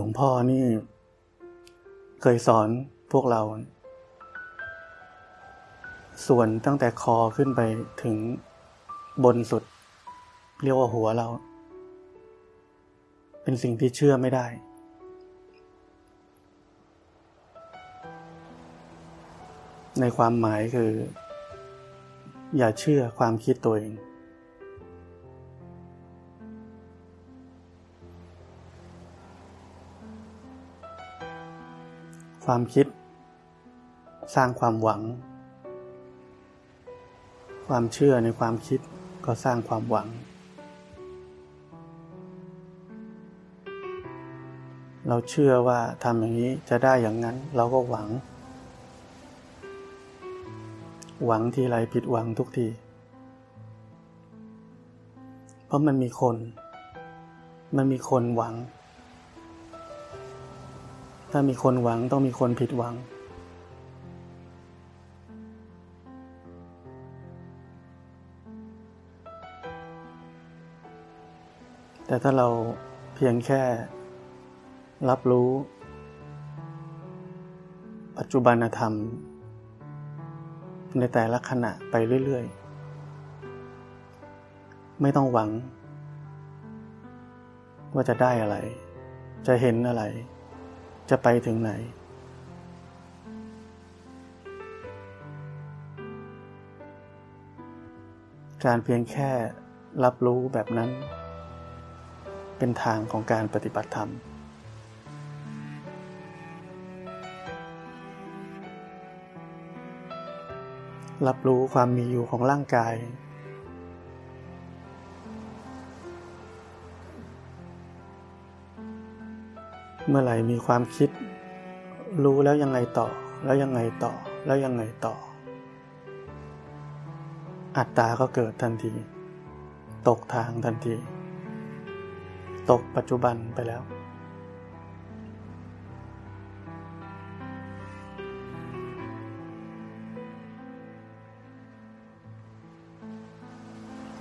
หลวงพ่อนี่ เคยสอนพวกเรา ส่วนตั้งแต่คอขึ้นไปถึงบนสุด เรียกว่าหัวเรา เป็นสิ่งที่เชื่อไม่ได้ ในความหมายคือ อย่าเชื่อความคิดตัวเอง ความคิด สร้างความหวัง ความเชื่อในความคิดก็สร้างความหวัง เราเชื่อว่าทำอย่างนี้จะได้อย่างนั้นเราก็หวัง หวังทีไรผิดหวังทุกที เพราะมันมีคน มันมีคนหวัง ถ้ามีคนหวังต้องมีคนผิดหวัง แต่ถ้าเราเพียงแค่ รับรู้ ปัจจุบันธรรม ในแต่ละขณะไปเรื่อย ๆ ไม่ต้องหวัง ว่าจะได้อะไร จะเห็นอะไร จะไปถึงไหน การเพียงแค่รับรู้แบบนั้น เป็นทางของการปฏิบัติธรรม รับรู้ความมีอยู่ของร่างกาย เมื่อไหร่มีความคิด รู้แล้วยังไงต่อ แล้วยังไงต่อ แล้วยังไงต่อ อัตตาก็เกิดทันที ตกทางทันที ตกปัจจุบันไปแล้ว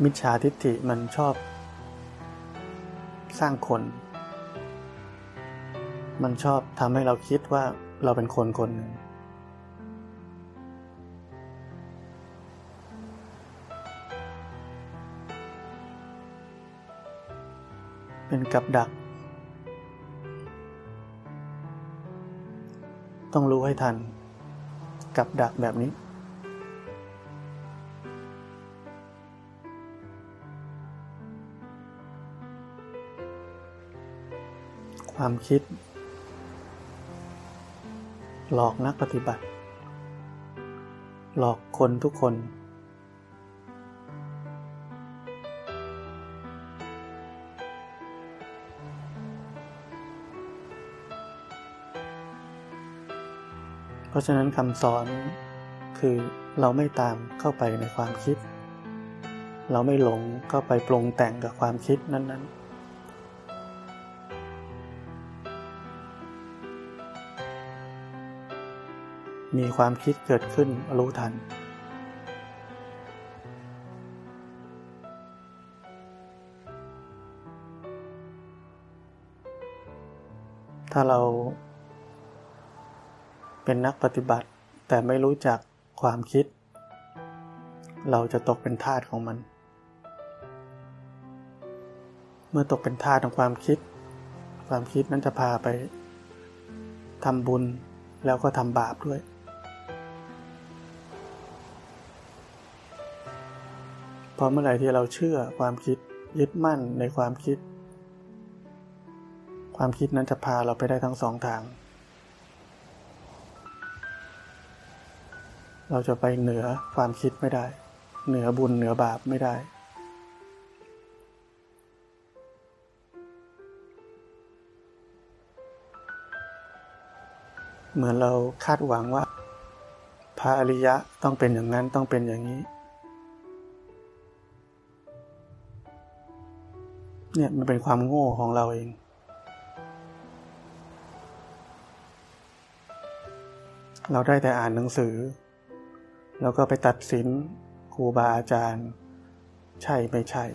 มิจฉาทิฏฐิมันชอบสร้างคน มันชอบทำให้เราคิดว่าเราเป็นคนคนหนึ่งเป็นกับดัก ต้องรู้ให้ทัน กับดักแบบนี้ความคิด หลอกนักปฏิบัติ หลอกคนทุกคน เพราะฉะนั้นคำสอนคือเราไม่ตามเข้าไปในความคิด เราไม่หลงเข้าไปปรุงแต่งกับความคิดนั้น ๆ มีความคิดเกิดขึ้นรู้ทัน ถ้าเราเป็นนักปฏิบัติแต่ไม่รู้จักความคิด เราจะตกเป็นทาสของมัน เมื่อตกเป็นทาสของความคิด ความคิดนั้นจะพาไปทำบุญแล้วก็ทำบาปด้วย พอเมื่อไหร่ที่เราเชื่อความคิดยึดมั่นในความคิด ความคิดนั้นจะพาเราไปได้ทั้งสองทาง เราจะไปเหนือความคิดไม่ได้ เหนือบุญเหนือบาปไม่ได้ เหมือนเราคาดหวังว่าพระอริยะต้องเป็นอย่างนั้นต้องเป็นอย่างนี้ เนี่ยมันเป็นความโง่ของเราเอง เราได้แต่อ่านหนังสือ แล้วก็ไปตัดสินครูบาอาจารย์ ใช่ไม่ใช่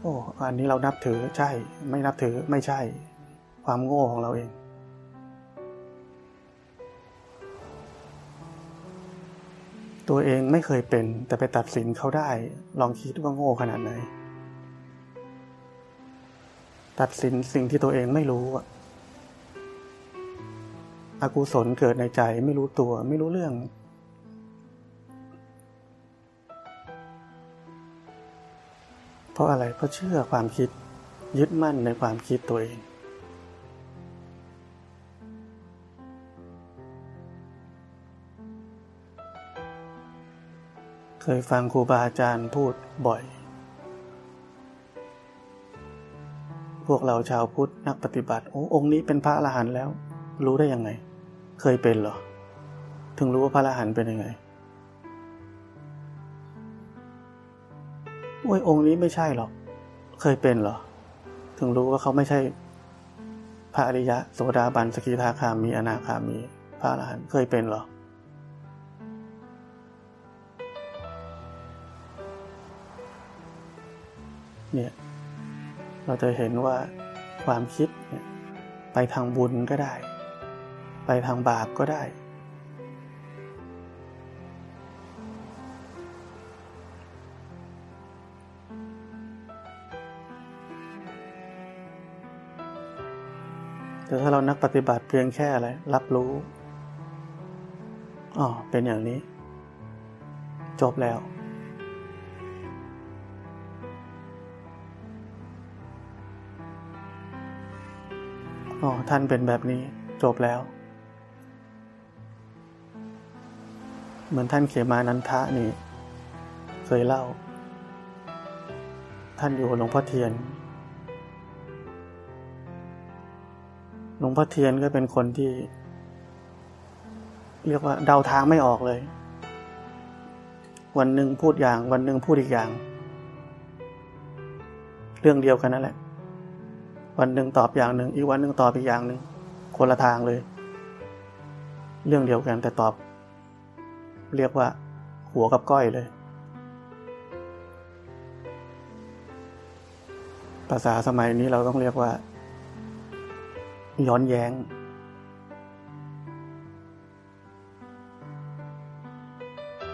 โอ้อันนี้เรานับถือใช่ ไม่นับถือไม่ใช่คความโง่ของเราเองตัวเองไม่เคยเป็นแต่ไปตัดสินเขาได้ ลองคิดว่าโง่ขนาดไหน ตัดสินสิ่งที่ตัวเองไม่รู้อะอกุศลเกิดในใจไม่รู้ตัวไม่รู้เรื่อง เพราะอะไรเพราะเชื่อความคิด ยึดมั่นในความคิดตัวเอง เคยฟังครูบาอาจารย์พูดบ่อย พวกเราชาวพุทธนักปฏิบัติ โอ้องค์นี้เป็นพระอรหันต์แล้ว รู้ได้ยังไง เคยเป็นเหรอ ถึงรู้ว่าพระอรหันต์เป็นยังไงโอ้ยองค์นี้ไม่ใช่หรอก เคยเป็นเหรอ ถึงรู้ว่าเขาไม่ใช่ พระอริยะโสดาบันสกิทาคามีอนาคามี พระอรหันต์เคยเป็นหรอเนี่ย เราจะเห็นว่าความคิดเนี่ยไปทางบุญก็ได้ ไปทางบาปก็ได้แต่ถ้าเรานักปฏิบัติเพียงแค่อะไร รับรู้ อ๋อ เป็นอย่างนี้ จบแล้ว อ๋อท่านเป็นแบบนี้จบแล้ว เหมือนท่านเขมานันทะนี่ เคยเล่า ท่านอยู่หลวงพ่อเทียน หลวงพ่อเทียนก็เป็นคนที่ เรียกว่าเดาทางไม่ออกเลย วันหนึ่งพูดอย่าง วันหนึ่งพูดอีกอย่าง เรื่องเดียวกันนั่นแหละ วันหนึ่งตอบอย่างหนึ่ง อีกวันหนึ่งตอบอีกอย่างหนึ่งคนละทางเลย เรื่องเดียวกันแต่ตอบ เรียกว่า หัวกับก้อยเลย ภาษาสมัยนี้เราต้องเรียกว่า ย้อนแย้ง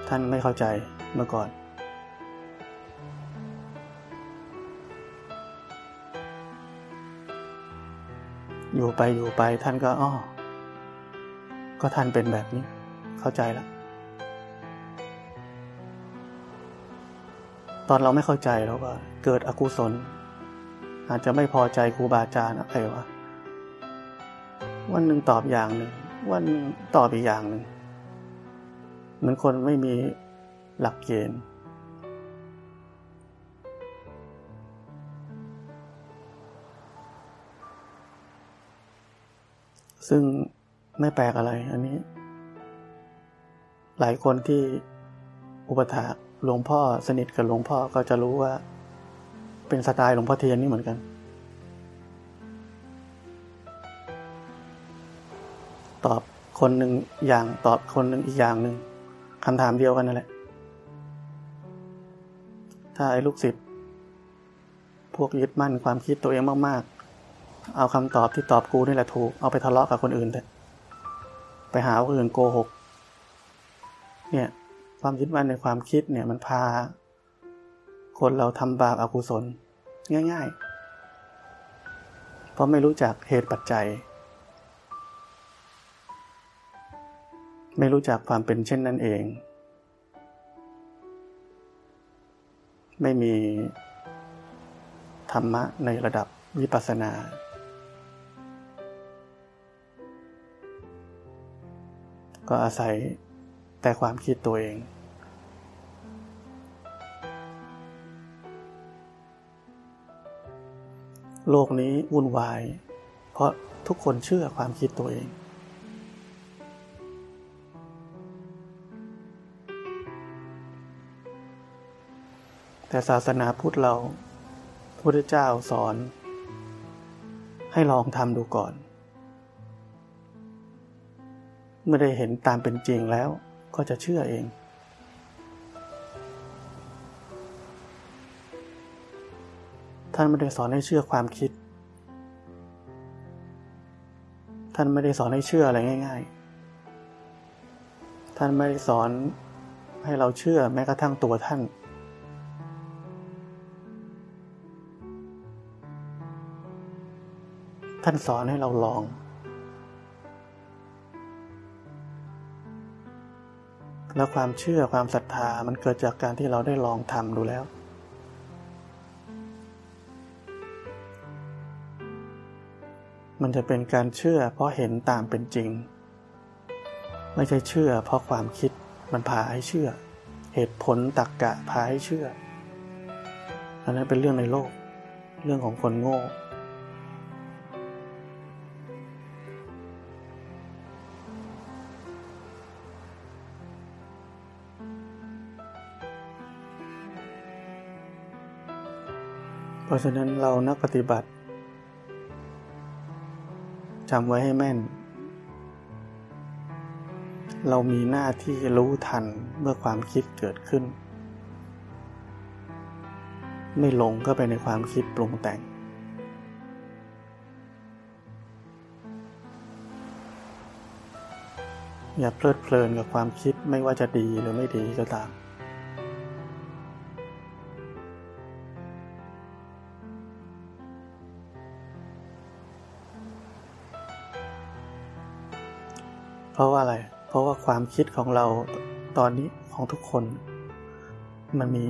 ท่านไม่เข้าใจเมื่อก่อน อยู่ไปอยู่ไปท่านก็อ้อก็ท่านเป็นแบบนี้ เข้าใจแล้ว ตอนเราไม่เข้าใจเราก็เกิดอกุศล อาจจะไม่พอใจครูบาอาจารย์อะไรวะวันหนึ่งตอบอย่างหนึ่งวันหนึ่งตอบอีกอย่างหนึ่งเหมือนคนไม่มีหลักเกณฑ์ ซึ่งไม่แปลกอะไรอันนี้ หลายคนที่อุปถาหลวงพ่อสนิทกับหลวงพ่อก็จะรู้ว่า เป็นสไตล์หลวงพ่อเทียนนี่เหมือนกัน ตอบคนหนึ่งอย่างตอบคนหนึ่งอีกอย่างหนึ่งคำถามเดียวกันนั่นแหละ ถ้าไอ้ลูกศิษย์พวกยึดมั่นความคิดตัวเองมากๆ เอาคำตอบที่ตอบกูนี่แหละถูก เอาไปทะเลาะกับคนอื่นเถอะไปหาคนอื่นโกหก เนี่ย ความยึดมั่นในความคิดเนี่ยมันพา คนเราทำบาปอกุศล ง่ายๆ เพราะไม่รู้จักเหตุปัจจัย ไม่รู้จักความเป็นเช่นนั้นเอง ไม่มีธรรมะในระดับวิปัสสนา ก็อาศัยแต่ความคิดตัวเอง โลกนี้วุ่นวาย เพราะทุกคนเชื่อความคิดตัวเอง แต่ศาสนาพุทธเราพุทธเจ้าสอน ให้ลองทำดูก่อน เมื่อได้เห็นตามเป็นจริงแล้วก็จะเชื่อเอง ท่านไม่ได้สอนให้เชื่อความคิด ท่านไม่ได้สอนให้เชื่ออะไรง่าย ๆ ท่านไม่ได้สอนให้เราเชื่อแม้กระทั่งตัวท่าน ท่านสอนให้เราลอง แล้วความเชื่อความศรัทธามันเกิดจากการที่เราได้ลองทำดูแล้ว มันจะเป็นการเชื่อเพราะเห็นตามเป็นจริง ไม่ใช่เชื่อเพราะความคิดมันพาให้เชื่อ เหตุผลตักกะพาให้เชื่อ อันนั้นเป็นเรื่องในโลก เรื่องของคนโง่ ราะฉะนั้นเรานักปฏิบัติจำไว้ให้แม่น เรามีหน้าที่รู้ทันเมื่อความคิดเกิดขึ้น ไม่หลงก็ไปในความคิดปรุงแต่ง อย่าเพลิดเพลินกับความคิดไม่ว่าจะดีหรือไม่ดีก็ตาม เพราะว่าอะไร เพราะว่าความคิดของเราตอนนี้ของทุกคน มันมี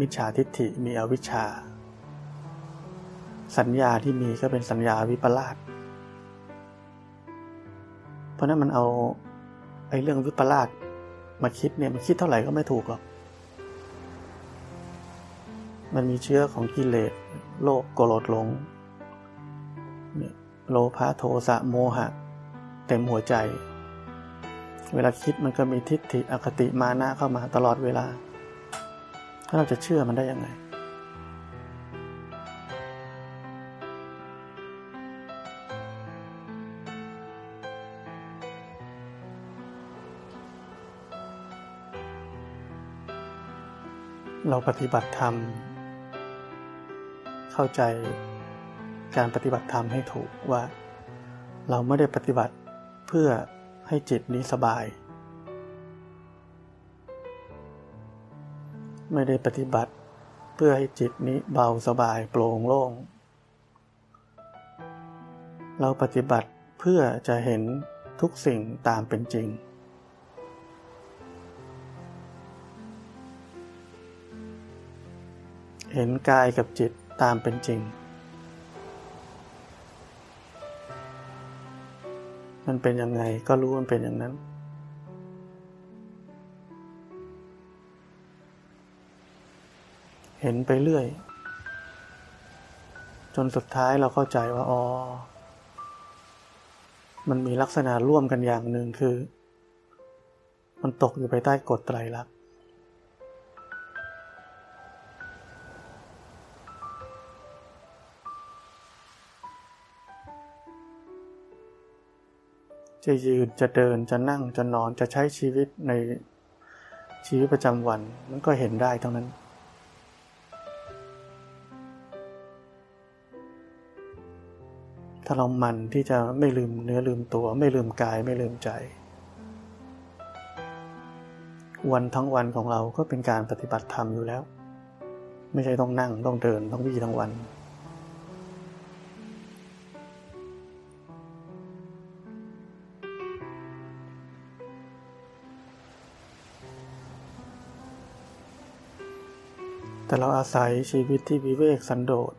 มิจฉาทิฏฐิมีอวิชชา สัญญาที่มีก็เป็นสัญญาวิปลาสเพราะนั้นมันเอาไอ้เรื่องวิปลาสมาคิดเนี่ยมันคิดเท่าไหร่ก็ไม่ถูกหรอก มันมีเชื้อของกิเลสโลภโกรธหลงโลภะโทสะโมหะ เต็มหัวใจ เวลาคิดมันก็มีทิฏฐิอคติมานะเข้ามาตลอดเวลาถ้าเราจะเชื่อมันได้ยังไง เราปฏิบัติธรรม เข้าใจการปฏิบัติธรรมให้ถูกว่า เราไม่ได้ปฏิบัติเพื่อ ให้จิตนี้สบาย ไม่ได้ปฏิบัติเพื่อให้จิตนี้เบาสบายโปร่งโล่ง เราปฏิบัติเพื่อจะเห็นทุกสิ่งตามเป็นจริง เห็นกายกับจิตตามเป็นจริง มันเป็นยังไง ก็รู้มันเป็นอย่างนั้น เห็นไปเรื่อย จนสุดท้ายเราเข้าใจว่าอ๋อมันมีลักษณะร่วมกันอย่างหนึ่งคือ มันตกอยู่ไปใต้กฎไตรลักษณ จะยืนจะเดินจะนั่งจะนอนจะใช้ชีวิตในชีวิตประจำวันมันก็เห็นได้ทั้งนั้น ถ้าเรามันที่จะไม่ลืมเนื้อลืมตัว ไม่ลืมกายไม่ลืมใจ วันทั้งวันของเราก็เป็นการปฏิบัติธรรมอยู่แล้ว ไม่ใช่ต้องนั่งต้องเดินต้องวิ่งทั้งวัน แต่เราอาศัยชีวิตที่วิเวกสันโดษ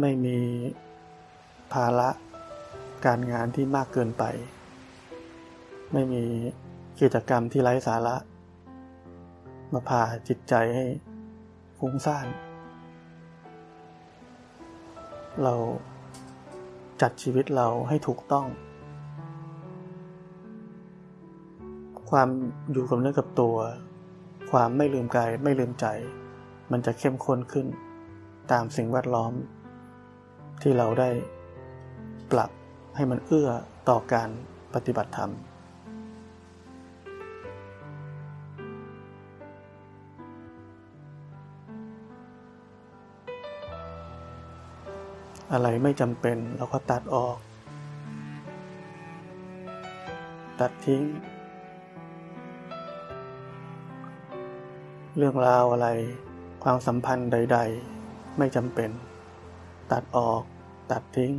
ไม่มีภาระการงานที่มากเกินไป ไม่มีกิจกรรมที่ไร้สาระ มาพาจิตใจให้ฟุ้งซ่าน เราจัดชีวิตเราให้ถูกต้อง ความอยู่กับเนื้อกับตัว ความไม่ลืมกายไม่ลืมใจ มันจะเข้มข้นขึ้น ตามสิ่งแวดล้อม ที่เราได้ปรับให้มันเอื้อต่อการปฏิบัติธรรมอะไรไม่จำเป็นเราก็ตัดออก ตัดทิ้ง เรื่องราวอะไร ความสัมพันธ์ใด ๆ ไม่จำเป็น ตัดออก ตัดทิ้ง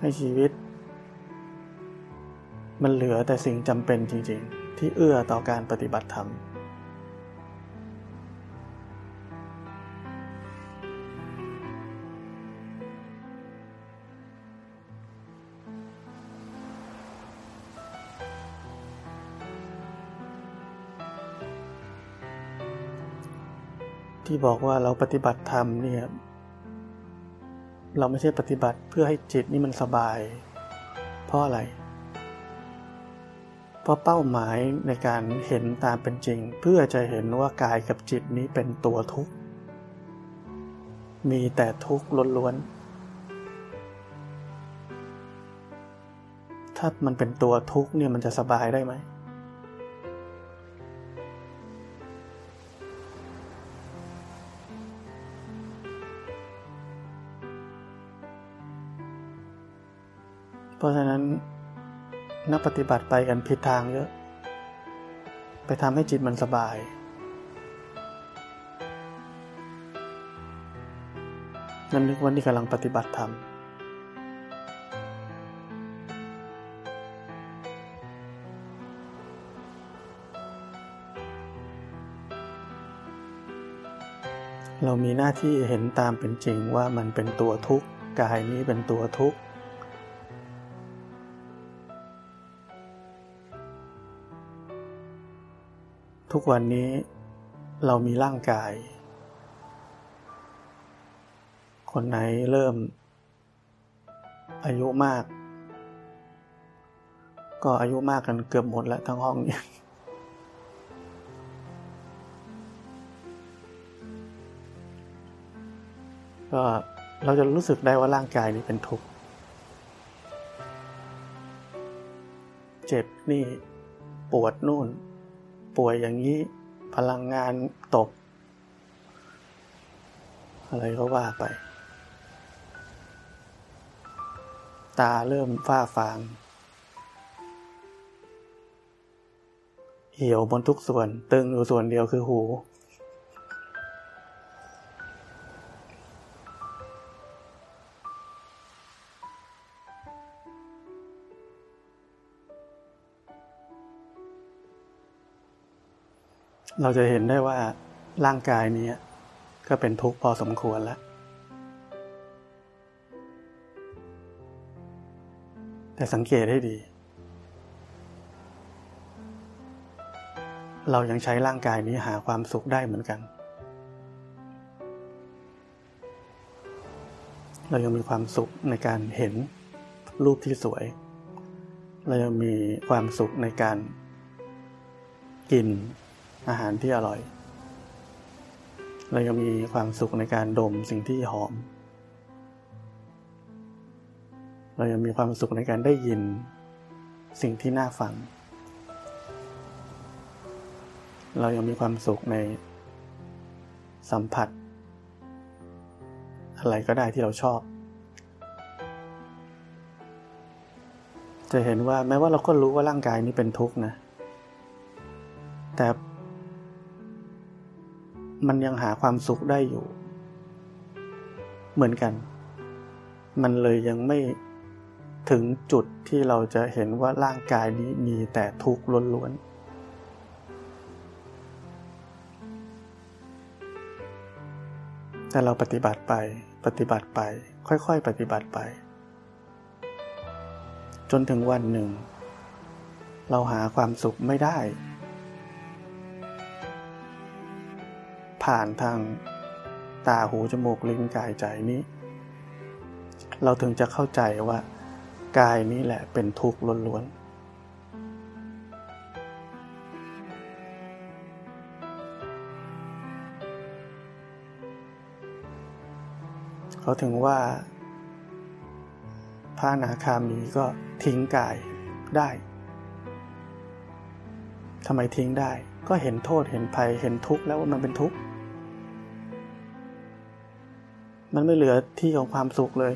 ให้ชีวิต มันเหลือแต่สิ่งจำเป็นจริง ๆ ที่เอื้อต่อการปฏิบัติธรรม ที่บอกว่าเราปฏิบัติธรรมเนี่ยเราไม่ใช่ปฏิบัติเพื่อให้จิตนี่มันสบาย เพราะอะไร เพราะเป้าหมายในการเห็นตามเป็นจริง เพื่อจะเห็นว่ากายกับจิตนี้เป็นตัวทุกข์ มีแต่ทุกข์ล้วนๆถ้ามันเป็นตัวทุกข์เนี่ยมันจะสบายได้ไหม เพราะฉะนั้นนักปฏิบัติไปกันผิดทางเยอะ ไปทำให้จิตมันสบาย นั่นนึกว่านี่กำลังปฏิบัติธรรมเรามีหน้าที่เห็นตามเป็นจริงว่ามันเป็นตัวทุกข์ กายนี้เป็นตัวทุกข์ ทุกวันนี้เรามีร่างกาย คนไหนเริ่ม อายุมาก ก็อายุมากกันเกือบหมดแล้วทั้งห้องเนี่ยก็เราจะรู้สึกได้ว่าร่างกายนี้เป็นทุกข์ เจ็บนี่ปวดนู่น ป่วยอย่างนี้ พลังงานตก อะไรก็ว่าไป ตาเริ่มฝ้าฟาง เหี่ยวบนทุกส่วน ตึงอยู่ส่วนเดียวคือหู เราจะเห็นได้ว่าร่างกายนี้ก็เป็นทุกข์พอสมควรแล้ว แต่สังเกตให้ดี เรายังใช้ร่างกายนี้หาความสุขได้เหมือนกัน เรายังมีความสุขในการเห็นรูปที่สวย เรายังมีความสุขในการกิน อาหารที่อร่อย เรายังมีความสุขในการดมสิ่งที่หอม เรายังมีความสุขในการได้ยินสิ่งที่น่าฟัง เรายังมีความสุขในสัมผัส อะไรก็ได้ที่เราชอบ จะเห็นว่าแม้ว่าเราก็รู้ว่าร่างกายนี้เป็นทุกข์นะ แต่ มันยังหาความสุขได้อยู่ เหมือนกัน มันเลยยังไม่ถึงจุดที่เราจะเห็นว่าร่างกายนี้มีแต่ทุกข์ล้วนๆ แต่เราปฏิบัติไปปฏิบัติไป ค่อยๆ ปฏิบัติไป จนถึงวันหนึ่ง เราหาความสุขไม่ได้ ผ่านทางตาหูจมูกลิ้นกายใจนี้ เราถึงจะเข้าใจว่ากายนี้แหละเป็นทุกข์ล้วนๆเขาถึงว่าพระอนาคามีก็ทิ้งกายได้ทำไมทิ้งได้ ก็เห็นโทษเห็นภัยเห็นทุกข์แล้วว่ามันเป็นทุกข์ มันไม่เหลือที่ของความสุขเลย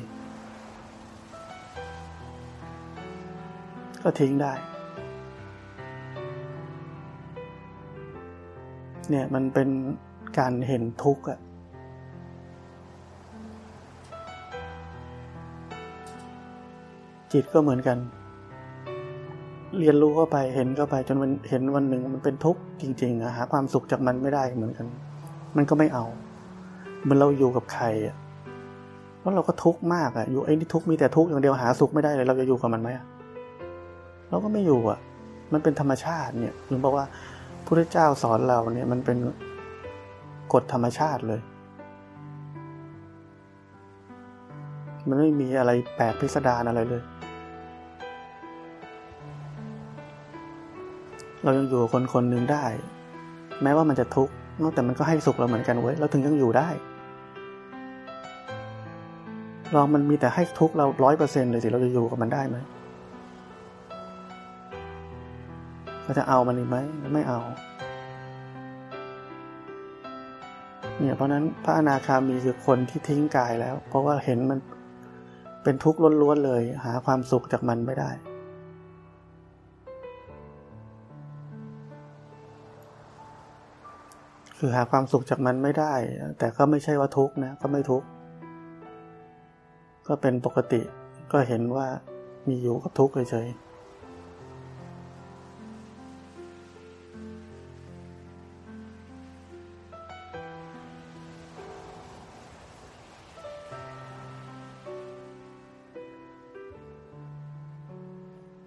ก็ทิ้งได้ เนี่ยมันเป็นการเห็นทุกข์อะจิตก็เหมือนกัน เรียนรู้เข้าไปเห็นเข้าไปจนมันเห็นวันหนึ่งมันเป็นทุกข์จริงๆอะหาความสุขจากมันไม่ได้เหมือนกัน มันก็ไม่เอามือนเราอยู่กับใครอะ เพราเราก็ทุกข์มากอะอยู่ไอ้นี่ทุกข์มีแต่ทุกข์อย่างเดียวหาสุขไม่ได้เลย เราจะอยู่กับมันไหมเราก็ไม่อยู่อะมันเป็นธรรมชาติเนี่ยถึงบอกว่าพระเจ้าสอนเราเนี่ยมันเป็นกฎธรรมชาติเลย มันไม่มีอะไรแปลกพิสดารอะไรเลย เรายังอยู่คนคนหนึ่งได้ แม้ว่ามันจะทุกข์แต่มันก็ให้สุขเราเหมือนกันเว้ยเราถึงยังอยู่ได้ ลองมันมีแต่ให้ทุกข์เราร้อยเปอร์เซ็นต์เลยสิเราจะอยู่กับมันได้ไหมเราจะเอามันอีกไหมไม่เอาเนี่ยเพราะนั้นพระอนาคามีคือคนที่ทิ้งกายแล้ว เพราะว่าเห็นมันเป็นทุกข์ล้วนๆเลย หาความสุขจากมันไม่ได้ คือหาความสุขจากมันไม่ได้ แต่ก็ไม่ใช่ว่าทุกข์นะก็ไม่ทุกข์ ก็เป็นปกติก็เห็นว่ามีอยู่กับทุกข์เฉย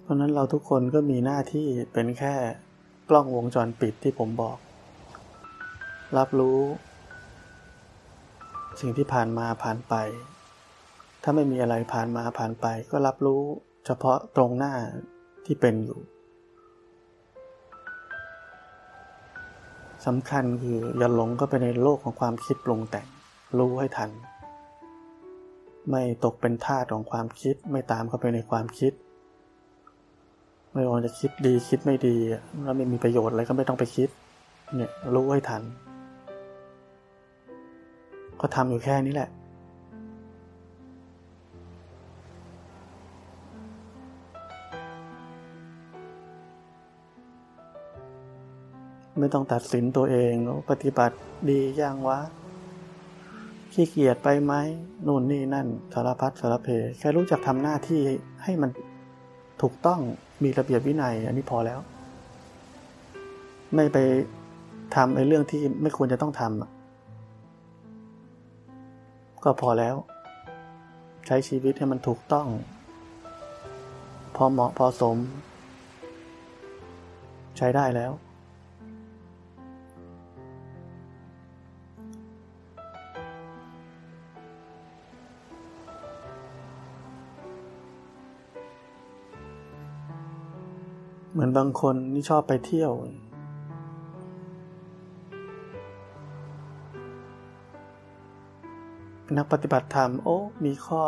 เพราะนั้นเราทุกคนก็มีหน้าที่เป็นแค่กล้องวงจรปิดที่ผมบอก รับรู้ สิ่งที่ผ่านมาผ่านไป ถ้าไม่มีอะไรผ่านมาผ่านไป ก็รับรู้เฉพาะตรงหน้าที่เป็นอยู่สำคัญคืออย่าหลงก็ไปในโลกของความคิดปรุงแต่ง รู้ให้ทัน ไม่ตกเป็นทาสของความคิดไม่ตามเข้าไปในความคิด ไม่ว่าจะคิดดีคิดไม่ดีแล้วไม่มีประโยชน์อะไรก็ไม่ต้องไปคิด เนี่ยรู้ให้ทัน ก็ทำอยู่แค่นี้แหละ ไม่ต้องตัดสินตัวเองปฏิบัติดียังวะขี้เกียจไปไหมนู่นนี่นั่นสารพัดสารเพแค่รู้จักทำหน้าที่ให้มันถูกต้องมีระเบียบวินัย อันนี้พอแล้ว ไม่ไปทำไอ้เรื่องที่ไม่ควรจะต้องทำก็พอแล้ว ใช้ชีวิตให้มันถูกต้อง พอเหมาะพอสม ใช้ได้แล้ว เหมือนบางคนนี่ชอบไปเที่ยว นักปฏิบัติธรรม โอ้มีข้อ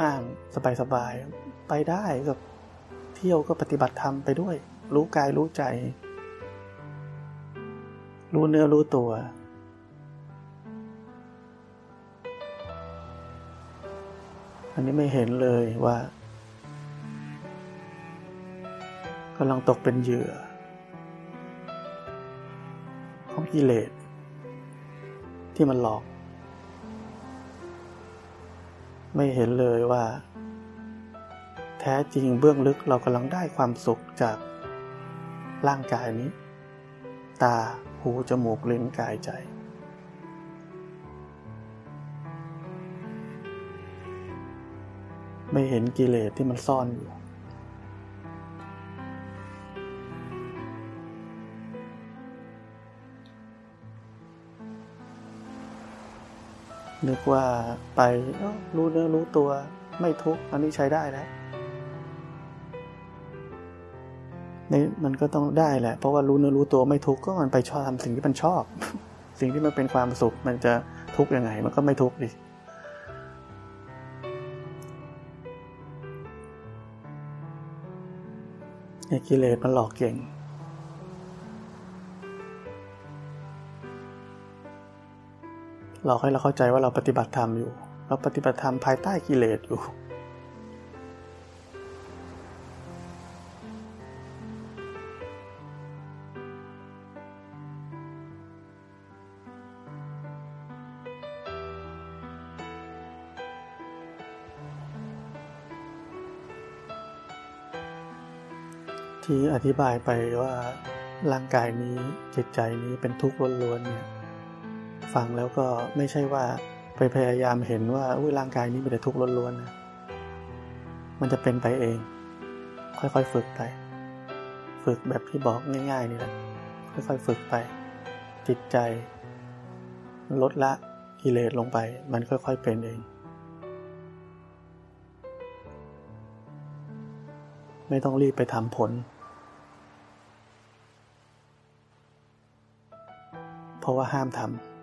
อ้างสบายๆ ไปได้กับเที่ยวก็ปฏิบัติธรรมไปด้วย รู้กายรู้ใจ รู้เนื้อรู้ตัวอันนี้ไม่เห็นเลยว่า กำลังตกเป็นเหยื่อ ของกิเลสที่มันหลอก ไม่เห็นเลยว่า แท้จริงเบื้องลึกเรากำลังได้ความสุขจากร่างกายนี้ ตาหูจมูกลิ้นกายใจ ไม่เห็นกิเลสที่มันซ่อนอยู่ นึกว่าไปรู้เนื้อรู้ตัวไม่ทุกข์อันนี้ใช้ได้แล้วนี่มันก็ต้องได้แหละ เพราะว่ารู้เนื้อรู้ตัวไม่ทุกข์ก็มันไปชอบทำสิ่งที่มันชอบ สิ่งที่มันเป็นความสุข มันจะทุกข์ยังไง มันก็ไม่ทุกข์ดิกิเลสมันหลอกเก่ง หลอกให้เราเข้าใจว่าเราปฏิบัติธรรมอยู่ เราปฏิบัติธรรมภายใต้กิเลสอยู่ ที่อธิบายไปว่าร่างกายนี้จิตใจนี้เป็นทุกข์ล้วนๆเนี่ย ฟังแล้วก็ไม่ใช่ว่าไปพยายามเห็นว่าอุ้ยร่างกายนี้เป็นแต่ทุกข์ล้วนๆนะมันจะเป็นไปเอง ค่อยๆฝึกไป ฝึกแบบที่บอกง่าย ๆ นี่แหละค่อยๆฝึกไป จิตใจ ลดละกิเลสลงไป มันค่อยๆเป็นเอง ไม่ต้องรีบไปทำผล เพราะว่าห้ามทำ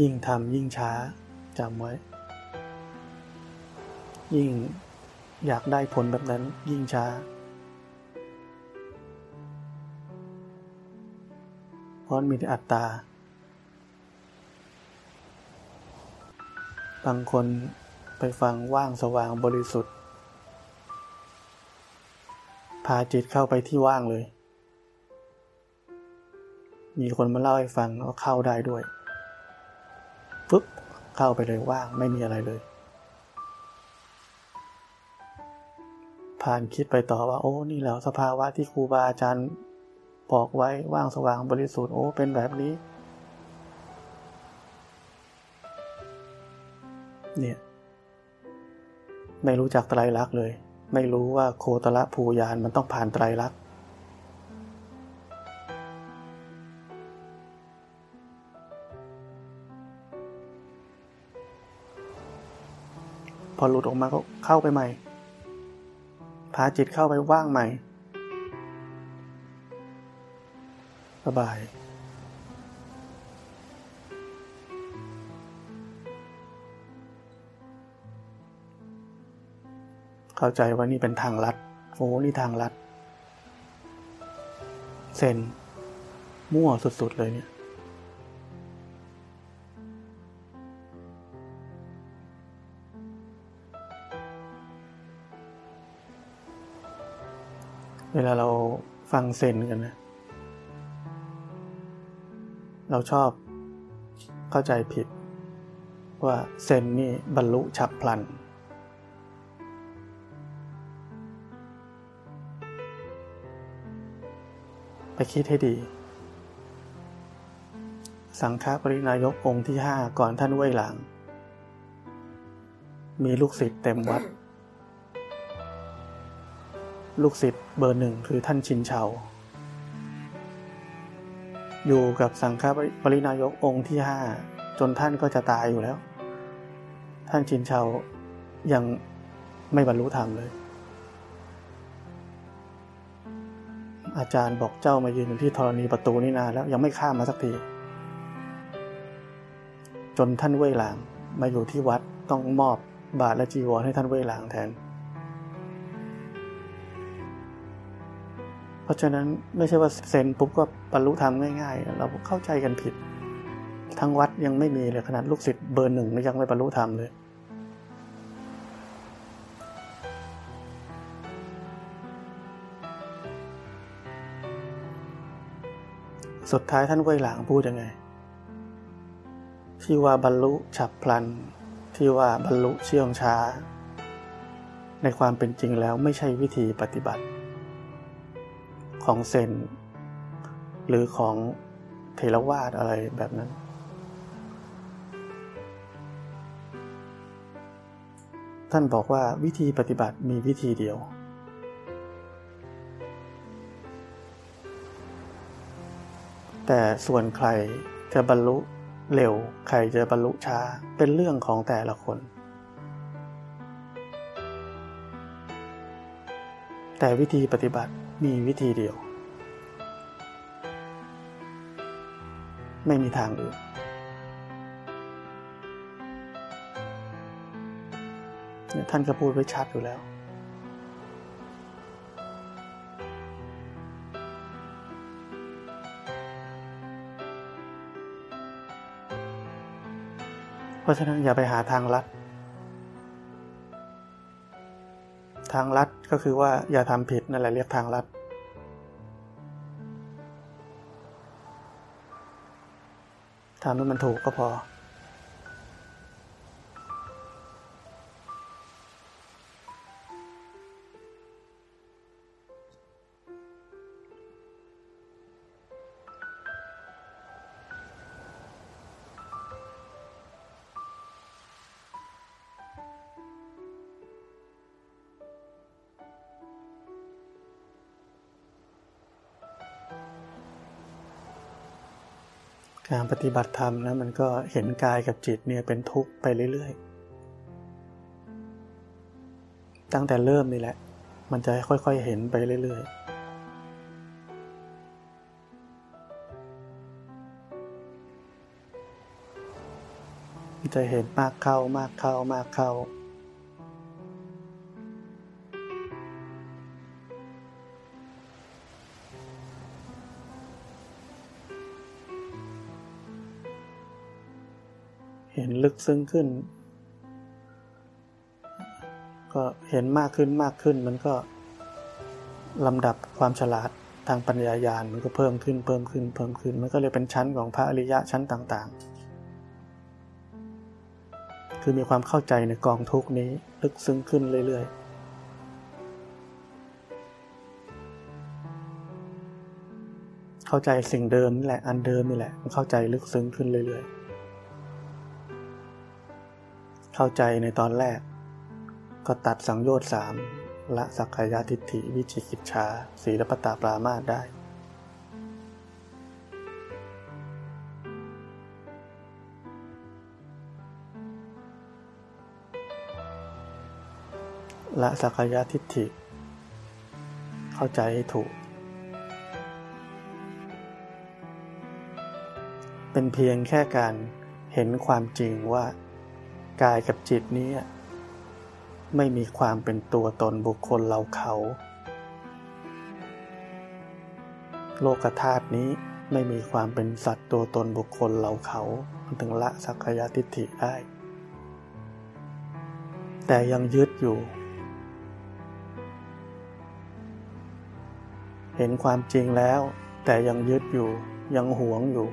ยิ่งทำยิ่งช้าจำไว้ ยิ่งอยากได้ผลแบบนั้นยิ่งช้า เพราะมีแต่อัตตา บางคนไปฟังว่างสว่างบริสุทธิ์ พาจิตเข้าไปที่ว่างเลย มีคนมาเล่าให้ฟังว่าเข้าได้ด้วย ปึ๊บเข้าไปเลยว่างไม่มีอะไรเลยผ่านคิดไปต่อว่า โอ้นี่แล้วสภาวะที่ครูบาอาจารย์บอกไว้ว่างสว่างบริสุทธิ์โอ้เป็นแบบนี้ เนี่ย ไม่รู้จักไตรลักษณ์เลย ไม่รู้ว่าโคตรภูยานมันต้องผ่านไตรลักษณ์ พอหลุดออกมาก็เข้าไปใหม่ พาจิตเข้าไปว่างใหม่ สบาย เข้าใจว่านี่เป็นทางลัด โอ้นี่ทางลัด เซนมั่วสุด ๆ เลยเนี่ย เวลาเราฟังเซนกันนะ เราชอบเข้าใจผิด ว่าเซนนี่บรรลุฉับพลัน ไปคิดให้ดี สังฆปรินายกองค์ที่ห้าก่อนท่านเว่ยหลัง มีลูกศิษย์เต็มวัด ลูกศิษย์เบอร์หนึ่งคือท่านชินเฉา อยู่กับสังฆปรินายกองค์ที่ห้าจนท่านก็จะตายอยู่แล้ว ท่านชินเฉายังไม่บรรลุธรรมเลย อาจารย์บอกเจ้ามายืนอยู่ที่ธรณีประตูนี่นานแล้วยังไม่ข้ามมาสักที จนท่านเว่ยหลางมาอยู่ที่วัดต้องมอบบาทและจีวรให้ท่านเว่ยหลางแทน เพราะฉะนั้นไม่ใช่ว่าเซ็นปุ๊บก็บรรลุธรรมง่ายๆ เราเข้าใจกันผิด ทั้งวัดยังไม่มีเลยขนาดลูกศิษย์เบอร์หนึ่งยังไม่บรรลุธรรมเลยสุดท้ายท่านเว่ยหลางพูดยังไง ที่ว่าบรรลุฉับพลัน ที่ว่าบรรลุเชื่องช้า ในความเป็นจริงแล้วไม่ใช่วิธีปฏิบัติ ของเซน หรือของเทรวาสอะไรแบบนั้น ท่านบอกว่าวิธีปฏิบัติมีวิธีเดียว แต่ส่วนใครจะบรรลุเร็ว ใครจะบรรลุช้า เป็นเรื่องของแต่ละคน แต่วิธีปฏิบัติ มีวิธีเดียว ไม่มีทางอื่น ท่านก็พูดไว้ชัดอยู่แล้ว เพราะฉะนั้นอย่าไปหาทางลัดทางลัดก็คือว่าอย่าทำผิดนั่นแหละเรียกทางลัด ทำให้มันถูกก็พอ ฏิบัติธรรมนะมันก็เห็นกายกับจิตเนี่ยเป็นทุกข์ไปเรื่อยๆ ตั้งแต่เริ่มนี่แหละ มันจะค่อยๆเห็นไปเรื่อยๆจะเห็นมากเข้ามากเข้ามากเข้า ลึกซึ้งขึ้น ก็เห็นมากขึ้นมากขึ้น มันก็ลำดับความฉลาดทางปัญญายาณมันก็เพิ่มขึ้นเพิ่มขึ้นเพิ่มขึ้น มันก็เลยเป็นชั้นของพระอริยะชั้นต่างๆ คือมีความเข้าใจในกองทุกนี้ลึกซึ้งขึ้นเรื่อยๆเข้าใจสิ่งเดิมนี่แหละอันเดิมนี่แหละมันเข้าใจลึกซึ้งขึ้นเรื่อย เข้าใจในตอนแรก ก็ตัดสังโยชน์สามละสักกายทิฏฐิวิจิกิจชาศีลปตาปรามาได้ ละสักกายทิฏฐิ เข้าใจให้ถูก เป็นเพียงแค่การเห็นความจริงว่า กายกับจิตนี้ ไม่มีความเป็นตัวตนบุคคลเราเขา โลกธาตุนี้ไม่มีความเป็นสัตว์ตัวตนบุคคลเราเขามันถึงละสักกายทิฏฐิได้ แต่ยังยึดอยู่ เห็นความจริงแล้ว แต่ยังยึดอยู่ยังหวงอยู่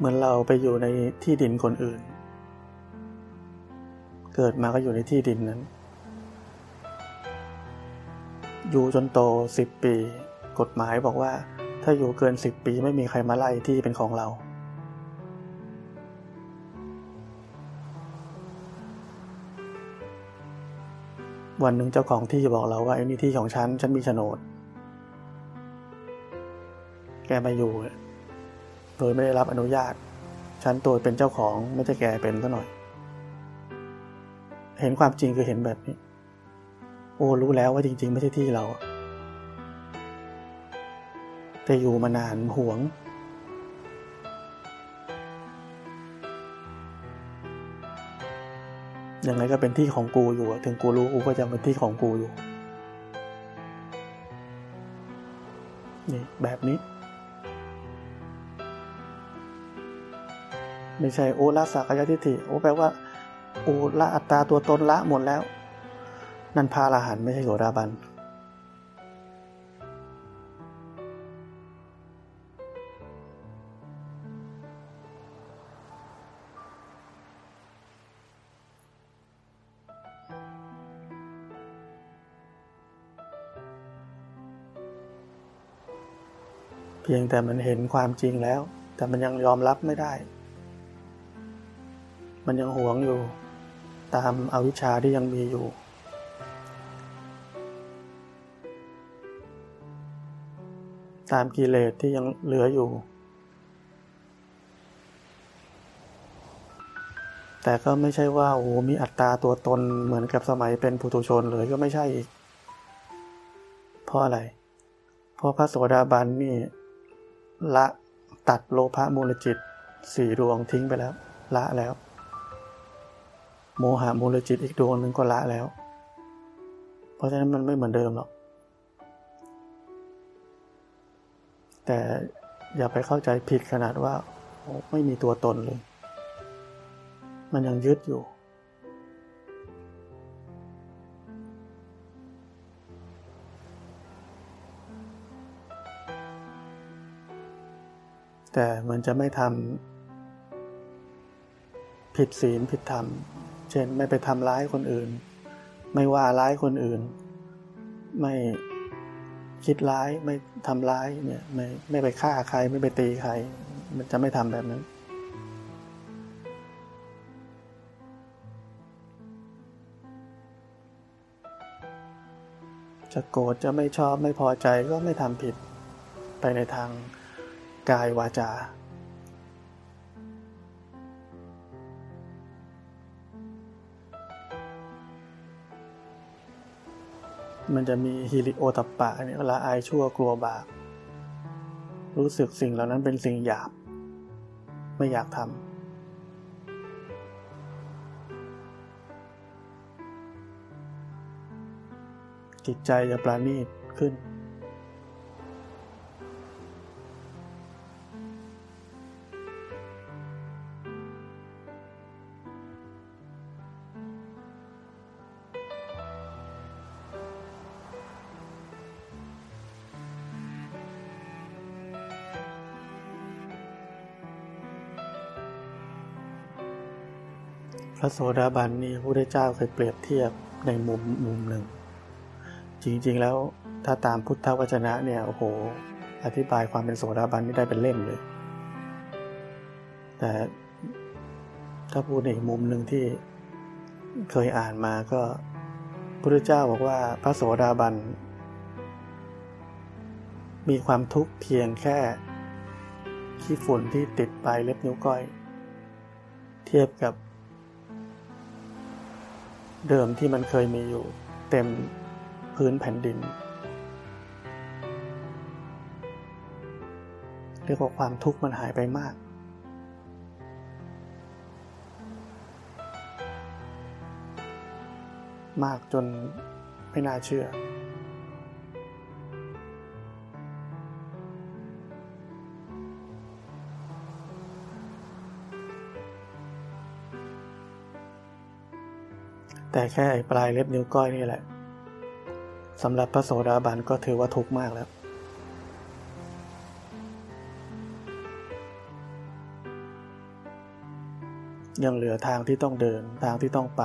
เหมือนเราไปอยู่ในที่ดินคนอื่น เกิดมาก็อยู่ในที่ดินนั้น อยู่จนโตสิบปี กฎหมายบอกว่า ถ้าอยู่เกินสิบปีไม่มีใครมาไล่ที่เป็นของเรา วันหนึ่งเจ้าของที่บอกเราว่าไอ้นี่ที่ของฉัน ฉันมีโฉนด แกมาอยู่ โดยไม่ได้รับอนุญาต ฉันตัวเป็นเจ้าของไม่ใช่แกเป็นซะหน่อย เห็นความจริงคือเห็นแบบนี้ โอ้รู้แล้วว่าจริง ๆ ไม่ใช่ที่เรา แต่อยู่มานานหวง ยังไงก็เป็นที่ของกูอยู่ ถึงกูรู้กูก็จะเป็นที่ของกูอยู่ นี่แบบนี้ ไม่ใช่โอละสักยทิฏฐิโอแปลว่าโอละอัตตาตัวตนละหมดแล้ว นั่นพาลาหันไม่ใช่โสดาบันเพียงแต่มันเห็นความจริงแล้ว แต่มันยังยอมรับไม่ได้ มันยังหวงอยู่ ตามอาวิชชาที่ยังมีอยู่ ตามกิเลสที่ยังเหลืออยู่ แต่ก็ไม่ใช่ว่าโอ้มีอัตตาตัวตนเหมือนกับสมัยเป็นปุถุชนเลยก็ไม่ใช่อีก เพราะอะไร เพราะพระโสดาบันนี่ละตัดโลภะมูลจิตสี่ดวงทิ้งไปแล้ว ละแล้ว โมหะมูลจิตอีกดวงหนึ่งก็ละแล้ว เพราะฉะนั้นมันไม่เหมือนเดิมหรอก แต่อย่าไปเข้าใจผิดขนาดว่าไม่มีตัวตนเลย มันยังยึดอยู่ แต่มันจะไม่ทำผิดศีลผิดธรรม เช่นไม่ไปทำร้ายคนอื่น ไม่ว่าร้ายคนอื่น ไม่คิดร้ายไม่ทำร้ายเนี่ยไม่ไม่ไปฆ่าใครไม่ไปตีใคร มันจะไม่ทำแบบนั้น จะโกรธจะไม่ชอบไม่พอใจก็ไม่ทำผิดไปในทางกายวาจา มันจะมีฮิริโอตัปปะเนี่ยละอายชั่วกลัวบาปรู้สึกสิ่งเหล่านั้นเป็นสิ่งหยาบ ไม่อยากทำจิตใจจะปราณีตขึ้น ระโสดาบันนี่พระพุทธเจ้าเคยเปรียบเทียบในมุมมุมหนึ่ง จริงๆแล้วถ้าตามพุทธวจนะเนี่ยโอ้โห อธิบายความเป็นโสดาบันนี่ได้เป็นเล่มเลย แต่ถ้าพูดในมุมหนึ่งที่เคยอ่านมาก็พระพุทธเจ้าบอกว่าพระโสดาบัน มีความทุกข์เพียงแค่ขี้ฝุ่นที่ติดปลายเล็บนิ้วก้อย เทียบกับ เดิมที่มันเคยมีอยู่เต็มพื้นแผ่นดิน เรียกว่าความทุกข์มันหายไปมาก มากจนไม่น่าเชื่อ แต่แค่ไอปลายเล็บนิ้วก้อยนี่แหละสำหรับพระโสดาบันก็ถือว่าทุกข์มากแล้ว ยังเหลือทางที่ต้องเดินทางที่ต้องไป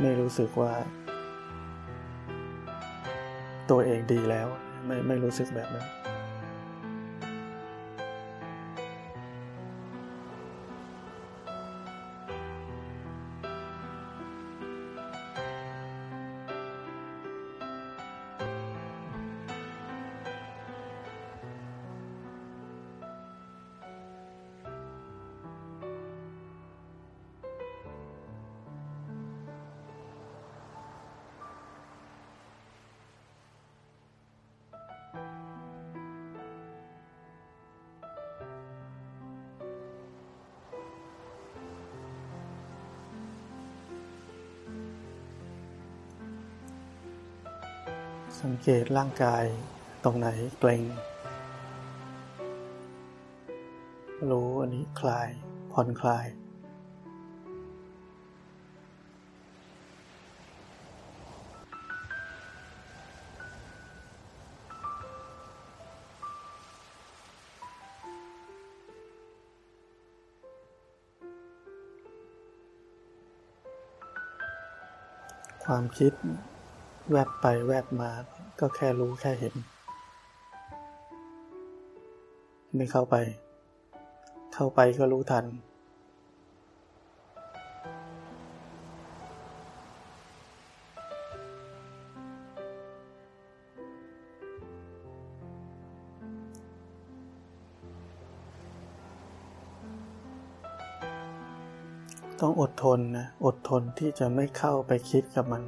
ไม่รู้สึกว่า ตัวเองดีแล้ว ไม่ไม่รู้สึกแบบนั้น ตร่างกายตรงไหนเกร็ง รู้อันนี้คลาย ผ่อนคลาย ความคิด แวบไปแวบมา ก็แค่รู้แค่เห็น ไม่เข้าไป เข้าไปก็รู้ทัน ต้องอดทนนะ อดทนที่จะไม่เข้าไปคิดกับมัน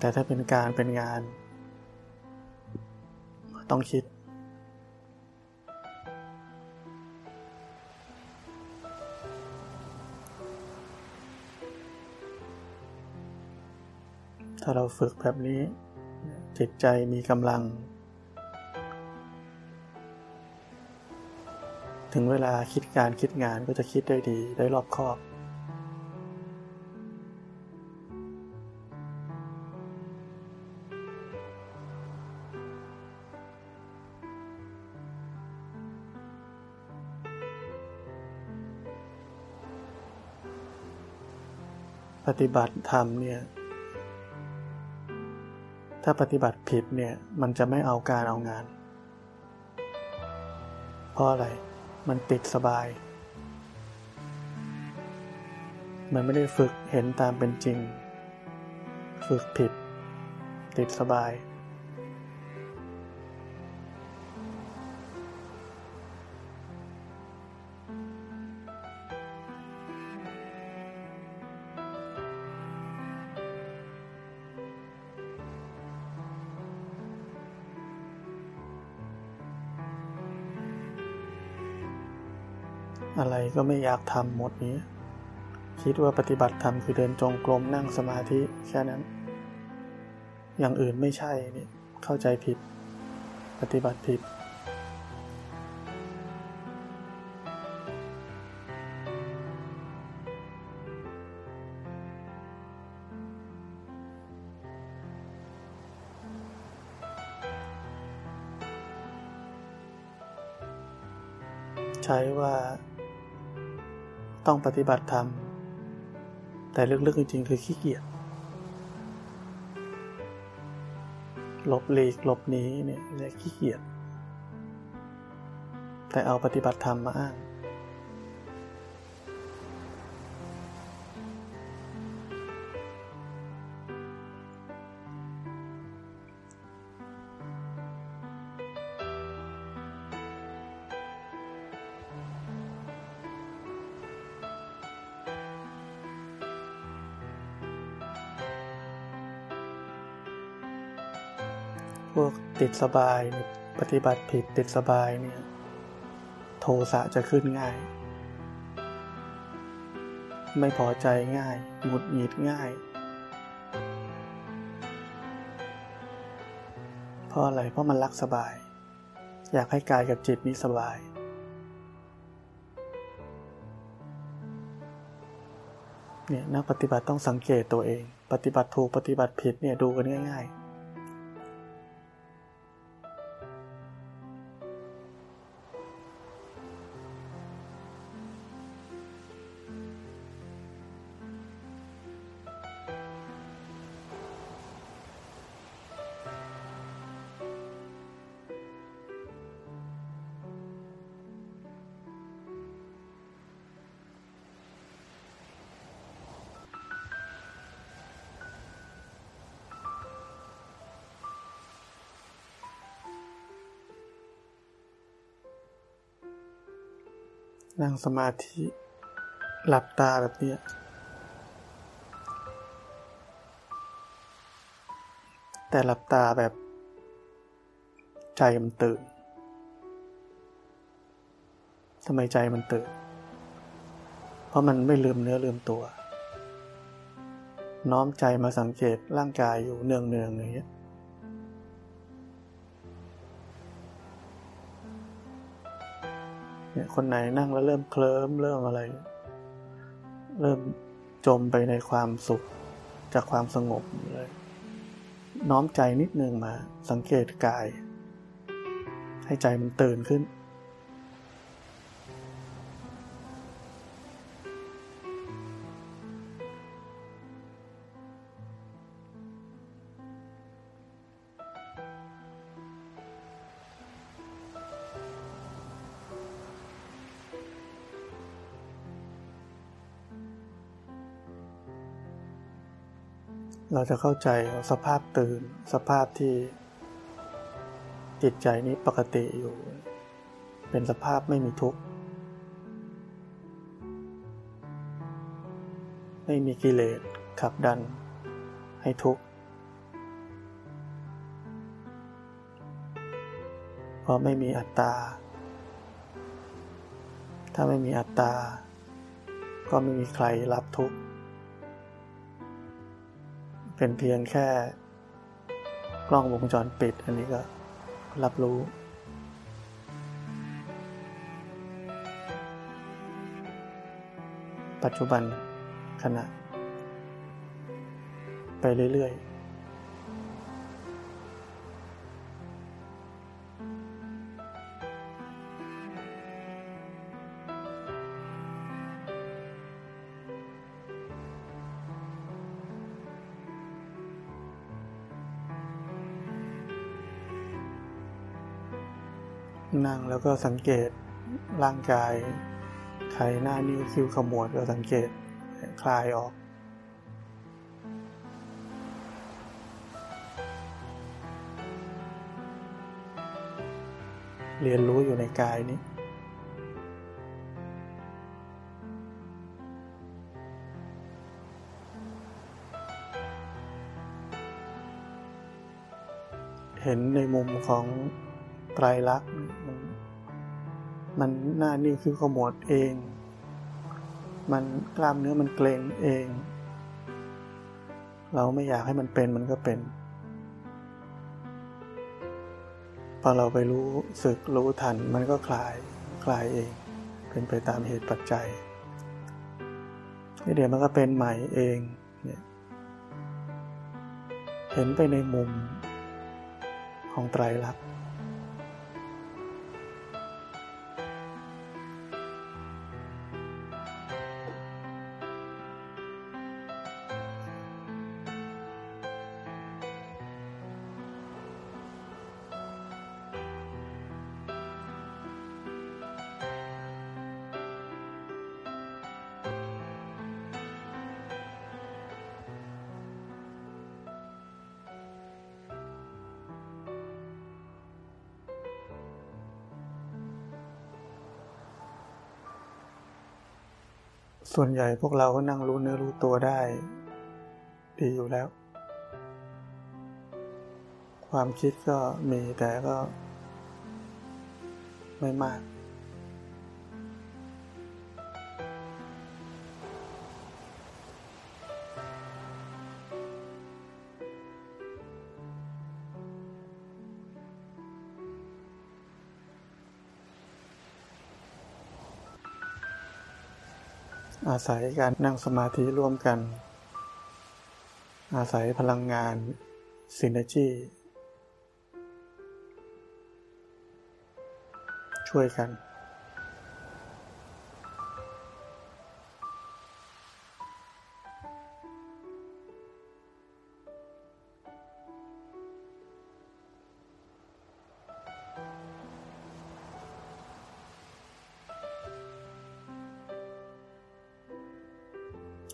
แต่ถ้าเป็นการเป็นงาน ต้องคิด ถ้าเราฝึกแบบนี้ จิตใจมีกำลัง ถึงเวลาคิดการคิดงานก็จะคิดได้ดีได้รอบคอบ ฏิบัติธรรมเนี่ยถ้าปฏิบัติผิดเนี่ยมันจะไม่เอาการเอางาน เพราะอะไรมันติดสบาย มันไม่ได้ฝึกเห็นตามเป็นจริง ฝึกผิด ติดสบาย ก็ไม่อยากทำหมดนี้ คิดว่าปฏิบัติธรรมคือเดินจงกรมนั่งสมาธิแค่นั้น อย่างอื่นไม่ใช่นี่เข้าใจผิด ปฏิบัติผิด ปฏิบัติธรรม แต่ลึกๆจริงๆ คือขี้เกียจหลบหลีกหลบหนีเนี่ยเรียกขี้เกียจแต่เอาปฏิบัติธรรมมาอ้าง ติดสบาย ปฏิบัติผิดติดสบายเนี่ย โทสะจะขึ้นง่าย ไม่พอใจง่าย หงุดหงิดง่าย เพราะอะไร เพราะมันรักสบาย อยากให้กายกับจิตนี้สบาย เนี่ยนักปฏิบัติต้องสังเกตตัวเอง ปฏิบัติถูกปฏิบัติผิดเนี่ยดูกันง่าย ๆ นั่งสมาธิ หลับตาแบบนี้ แต่หลับตาแบบ ใจมันตื่นทำไมใจมันตื่น เพราะมันไม่ลืมเนื้อลืมตัว น้อมใจมาสังเกตร่างกายอยู่เนืองเนืองอย่างเงี้ย คนไหนนั่งแล้วเริ่มเคลิ้มเริ่มอะไร เริ่มจมไปในความสุขจากความสงบเลย น้อมใจนิดนึงมา สังเกตกาย ให้ใจมันตื่นขึ้น เราจะเข้าใจสภาพตื่น สภาพที่ จิตใจนี้ปกติอยู่ เป็นสภาพไม่มีทุกข์ ไม่มีกิเลสขับดันให้ทุกข์เพราะไม่มีอัตตา ถ้าไม่มีอัตตา ก็ไม่มีใครรับทุกข์ เป็นเพียงแค่ กล้องวงจรปิด อันนี้ก็รับรู้ ปัจจุบันขณะ ไปเรื่อย ๆ แล้วก็สังเกตร่างกายใครหน้านิ้วคิ้วขมวดก็สังเกตคลายออกเรียนรู้อยู่ในกายนี้ เห็นในมุมของไตรลักษณ์ มันหน้านิ่งคือขมวดเอง มันกล้ามเนื้อมันเกรงเอง เราไม่อยากให้มันเป็นมันก็เป็น พอเราไปรู้สึกรู้ทันมันก็คลายคลายเอง เป็นไปตามเหตุปัจจัยเดี๋ยวมันก็เป็นใหม่เองเนี่ยเห็นไปในมุมของไตรลักษณ์ ส่วนใหญ่พวกเราก็นั่งรู้เนื้อรู้ตัวได้ ดีอยู่แล้ว ความคิดก็มีแต่ก็ไม่มาก ศัยการนั่งสมาธิร่วมกัน อาศัยพลังงานซินเนจีช่วยกัน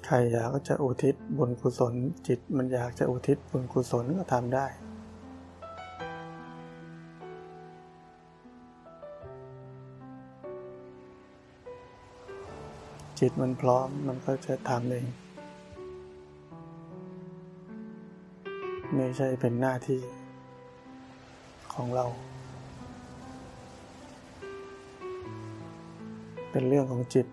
ใครอยากจะอุทิศบุญกุศล จิตมันอยากจะอุทิศบุญกุศลก็ทำได้ จิตมันพร้อมมันก็จะทำเองไม่ใช่เป็นหน้าที่ของเรา เป็นเรื่องของจิต